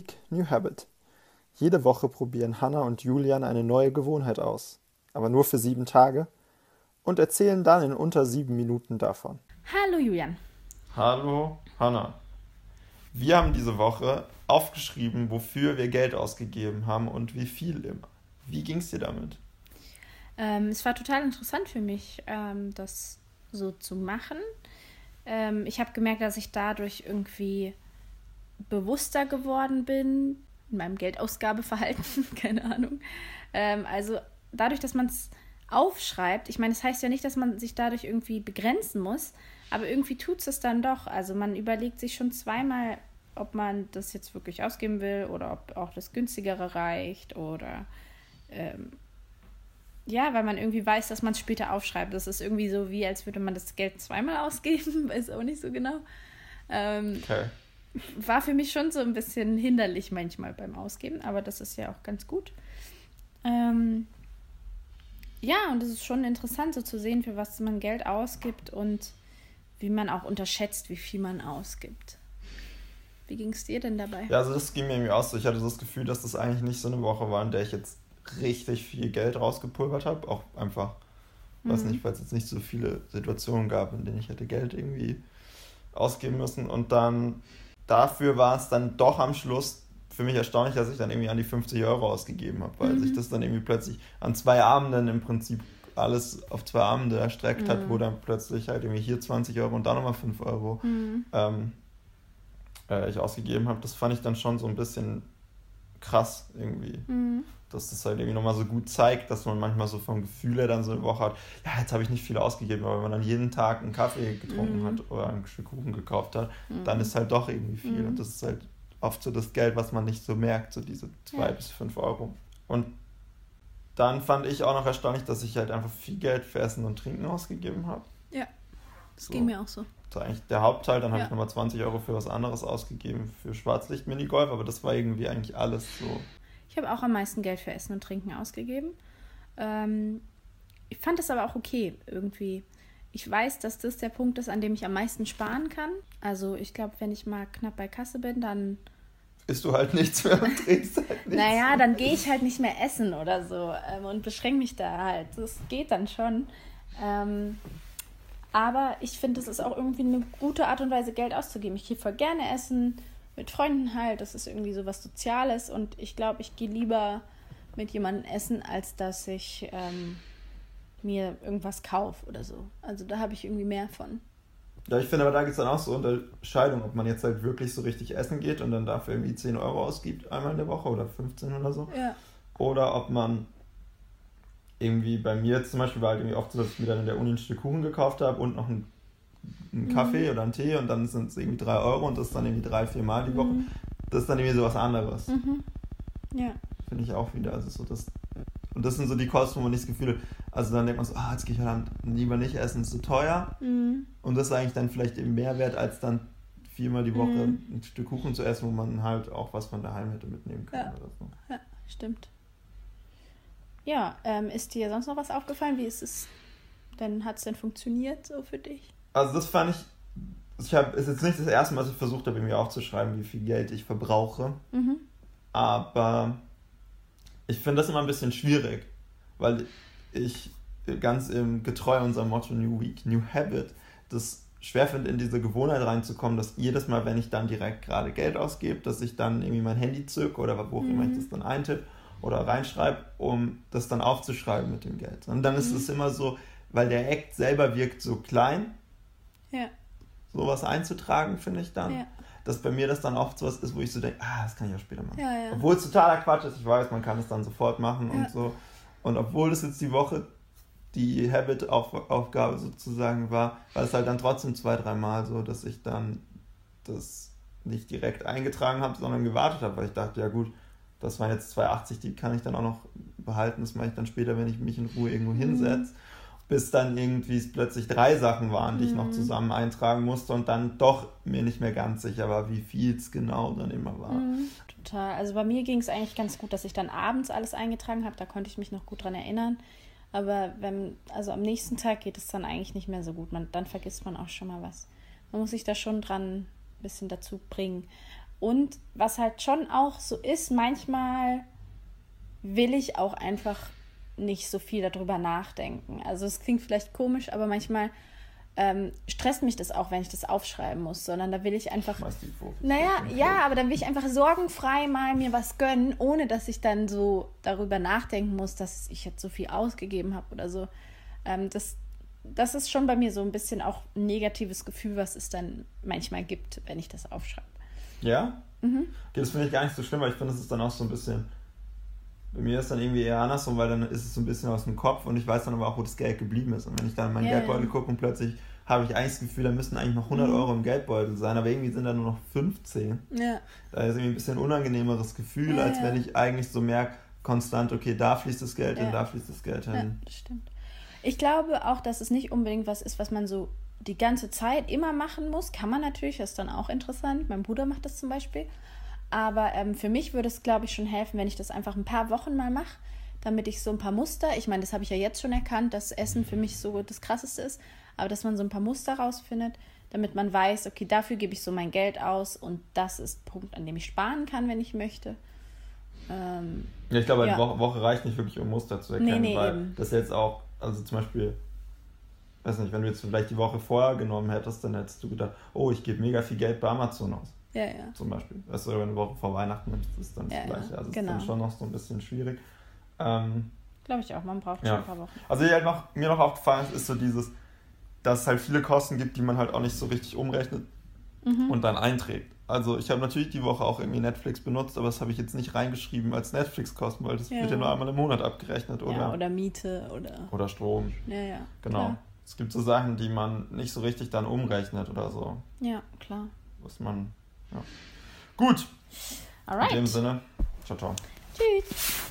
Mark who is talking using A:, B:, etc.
A: Week, New Habit. Jede Woche probieren Hannah und Julian eine neue Gewohnheit aus, aber nur für sieben Tage und erzählen dann in unter sieben Minuten davon.
B: Hallo Julian.
A: Hallo Hannah. Wir haben diese Woche aufgeschrieben, wofür wir Geld ausgegeben haben und wie viel immer. Wie ging es dir damit?
B: Ähm, es war total interessant für mich, ähm, das so zu machen. Ähm, ich habe gemerkt, dass ich dadurch irgendwie bewusster geworden bin in meinem Geldausgabeverhalten, keine Ahnung. Ähm, also dadurch, dass man es aufschreibt, ich meine, das heißt ja nicht, dass man sich dadurch irgendwie begrenzen muss, aber irgendwie tut es dann doch. Also man überlegt sich schon zweimal, ob man das jetzt wirklich ausgeben will oder ob auch das günstigere reicht oder ähm, ja, weil man irgendwie weiß, dass man es später aufschreibt. Das ist irgendwie so wie, als würde man das Geld zweimal ausgeben, weiß auch nicht so genau. Ähm, okay. War für mich schon so ein bisschen hinderlich manchmal beim Ausgeben, aber das ist ja auch ganz gut. Ähm, ja, und es ist schon interessant, so zu sehen, für was man Geld ausgibt und wie man auch unterschätzt, wie viel man ausgibt. Wie ging es dir denn dabei?
A: Ja, also das ging mir irgendwie aus. Ich hatte so das Gefühl, dass das eigentlich nicht so eine Woche war, in der ich jetzt richtig viel Geld rausgepulvert habe. Auch einfach, mhm. weiß nicht, weil es jetzt nicht so viele Situationen gab, in denen ich hätte Geld irgendwie ausgeben müssen. Und dann dafür war es dann doch am Schluss für mich erstaunlich, dass ich dann irgendwie an die 50 Euro ausgegeben habe, weil mhm. sich das dann irgendwie plötzlich an zwei Abenden im Prinzip alles auf zwei Abende erstreckt mhm. hat, wo dann plötzlich halt irgendwie hier 20 Euro und da nochmal 5 Euro mhm. ähm, äh, ich ausgegeben habe. Das fand ich dann schon so ein bisschen krass irgendwie. Dass das halt irgendwie nochmal so gut zeigt, dass man manchmal so vom Gefühl her dann so eine Woche hat, ja, jetzt habe ich nicht viel ausgegeben, aber wenn man dann jeden Tag einen Kaffee getrunken mhm. hat oder ein Stück Kuchen gekauft hat, mhm. dann ist halt doch irgendwie viel. Mhm. Und das ist halt oft so das Geld, was man nicht so merkt, so diese zwei ja. bis fünf Euro. Und dann fand ich auch noch erstaunlich, dass ich halt einfach viel Geld für Essen und Trinken ausgegeben habe.
B: Ja, das so. ging mir auch so.
A: Das war eigentlich der Hauptteil. Dann ja. habe ich nochmal 20 Euro für was anderes ausgegeben, für Schwarzlicht-Minigolf, aber das war irgendwie eigentlich alles so.
B: Ich habe auch am meisten Geld für Essen und Trinken ausgegeben. Ähm, ich fand das aber auch okay irgendwie. Ich weiß, dass das der Punkt ist, an dem ich am meisten sparen kann. Also ich glaube, wenn ich mal knapp bei Kasse bin, dann
A: isst du halt nichts mehr und trinkst halt
B: nichts. naja, dann gehe ich halt nicht mehr essen oder so ähm, und beschränke mich da halt. Das geht dann schon. Ähm, aber ich finde, es ist auch irgendwie eine gute Art und Weise, Geld auszugeben. Ich gehe voll gerne essen, mit Freunden halt. Das ist irgendwie so was Soziales und ich glaube, ich gehe lieber mit jemandem essen, als dass ich ähm, mir irgendwas kaufe oder so. Also da habe ich irgendwie mehr von.
A: Ja, ich finde aber da gibt es dann auch so Unterscheidung, ob man jetzt halt wirklich so richtig essen geht und dann dafür irgendwie 10 Euro ausgibt, einmal in der Woche oder 15 oder so. Ja. Oder ob man irgendwie bei mir zum Beispiel war halt irgendwie oft so, dass ich mir dann in der Uni ein Stück Kuchen gekauft habe und noch einen, einen mhm. Kaffee oder einen Tee und dann sind es irgendwie 3 Euro und das ist dann irgendwie drei, vier Mal die Woche. Mhm. Das ist dann irgendwie so was anderes. Mhm. Ja. Finde ich auch wieder. Also so das, und das sind so die Kosten, wo man nicht das Gefühl hat, also dann denkt man so, ah, jetzt gehe ich halt lieber nicht essen, ist zu teuer. Mhm. Und das ist eigentlich dann vielleicht eben mehr wert, als dann viermal die Woche mhm. ein Stück Kuchen zu essen, wo man halt auch was von daheim hätte mitnehmen können
B: ja.
A: oder so.
B: Ja, stimmt. Ja, ähm, ist dir sonst noch was aufgefallen? Wie ist es denn, hat es denn funktioniert so für dich?
A: Also das fand ich, ich habe, ist jetzt nicht das erste Mal, dass ich versucht habe, mir aufzuschreiben, wie viel Geld ich verbrauche. Mhm. Aber ich finde das immer ein bisschen schwierig, weil ich ganz im getreu unserem Motto New Week, New Habit, das schwer finde, in diese Gewohnheit reinzukommen, dass jedes Mal, wenn ich dann direkt gerade Geld ausgebe, dass ich dann irgendwie mein Handy zücke oder wo auch mhm. immer ich das dann eintippe oder reinschreibe, um das dann aufzuschreiben mit dem Geld. Und dann ist mhm. es immer so, weil der Act selber wirkt so klein, ja. sowas einzutragen, finde ich dann. Ja. Dass bei mir das dann oft so was ist, wo ich so denke, ah, das kann ich auch später machen. Ja, ja. Obwohl es totaler Quatsch ist, ich weiß, man kann es dann sofort machen und so. Und obwohl das jetzt die Woche die Habit-Aufgabe sozusagen war, war es halt dann trotzdem zwei, dreimal so, dass ich dann das nicht direkt eingetragen habe, sondern gewartet habe, weil ich dachte, ja gut, das waren jetzt 2,80, die kann ich dann auch noch behalten, das mache ich dann später, wenn ich mich in Ruhe irgendwo mhm. Bis dann irgendwie es plötzlich drei Sachen waren, die ich noch mhm. zusammen eintragen musste und dann doch mir nicht mehr ganz sicher war, wie viel es genau dann immer war. Mhm.
B: Total. Also bei mir ging es eigentlich ganz gut, dass ich dann abends alles eingetragen habe, da konnte ich mich noch gut dran erinnern. Aber wenn, also am nächsten Tag geht es dann eigentlich nicht mehr so gut. Man, dann vergisst man auch schon mal was. Man muss sich da schon dran ein bisschen dazu bringen. Und was halt schon auch so ist, manchmal will ich auch einfach nicht so viel darüber nachdenken. Also es klingt vielleicht komisch, aber manchmal ähm, stresst mich das auch, wenn ich das aufschreiben muss, sondern da will ich einfach. Naja, ja, aber dann will ich einfach sorgenfrei mal mir was gönnen, ohne dass ich dann so darüber nachdenken muss, dass ich jetzt so viel ausgegeben habe oder so. Ähm, das, das ist schon bei mir so ein bisschen auch ein negatives Gefühl, was es dann manchmal gibt, wenn ich das aufschreibe.
A: Ja? Mhm. Okay, das finde ich gar nicht so schlimm, weil ich finde, das ist dann auch so ein bisschen. Bei mir ist es dann irgendwie eher andersrum, weil dann ist es so ein bisschen aus dem Kopf und ich weiß dann aber auch, wo das Geld geblieben ist. Und wenn ich dann in meinen yeah, Geldbeutel gucke und plötzlich habe ich eigentlich das Gefühl, da müssten eigentlich noch 100 mhm. Euro im Geldbeutel sein, aber irgendwie sind da nur noch 15. Ja. Da ist irgendwie ein bisschen unangenehmeres Gefühl, ja, als ja. wenn ich eigentlich so merke, konstant, okay, da fließt das Geld hin, da fließt das Geld hin. Ja,
B: das stimmt. Ich glaube auch, dass es nicht unbedingt was ist, was man so die ganze Zeit immer machen muss. Kann man natürlich, das ist dann auch interessant. Mein Bruder macht das zum Beispiel. Aber ähm, für mich würde es, glaube ich, schon helfen, wenn ich das einfach ein paar Wochen mal mache, damit ich so ein paar Muster, ich meine, das habe ich ja jetzt schon erkannt, dass Essen für mich so das Krasseste ist, aber dass man so ein paar Muster rausfindet, damit man weiß, okay, dafür gebe ich so mein Geld aus und das ist ein Punkt, an dem ich sparen kann, wenn ich möchte. Ähm,
A: ja, ich glaube, eine ja. Woche, Woche, reicht nicht wirklich, um Muster zu erkennen, nee, nee, weil eben. das jetzt auch, also zum Beispiel, weiß nicht, wenn du jetzt vielleicht die Woche vorher genommen hättest, dann hättest du gedacht, oh, ich gebe mega viel Geld bei Amazon aus.
B: Ja, ja.
A: Zum Beispiel. Weißt du, wenn du eine Woche vor Weihnachten nimmst, ist dann das ja, Gleiche. Also genau. ist dann genau. schon noch so ein bisschen schwierig. Ähm,
B: Glaube ich auch, man braucht ja. schon ein paar Wochen.
A: Also halt noch, mir noch aufgefallen ist, ist so dieses, dass es halt viele Kosten gibt, die man halt auch nicht so richtig umrechnet mhm. und dann einträgt. Also ich habe natürlich die Woche auch irgendwie Netflix benutzt, aber das habe ich jetzt nicht reingeschrieben als Netflix-Kosten, weil das ja. wird ja nur einmal im Monat abgerechnet, oder?
B: Ja, oder Miete oder.
A: Oder Strom.
B: Ja, ja.
A: Genau. Klar. Es gibt so Sachen, die man nicht so richtig dann umrechnet oder so.
B: Ja, klar.
A: Was man. Ja. Gut. Alright. In dem Sinne. Ciao, ciao. Tschüss.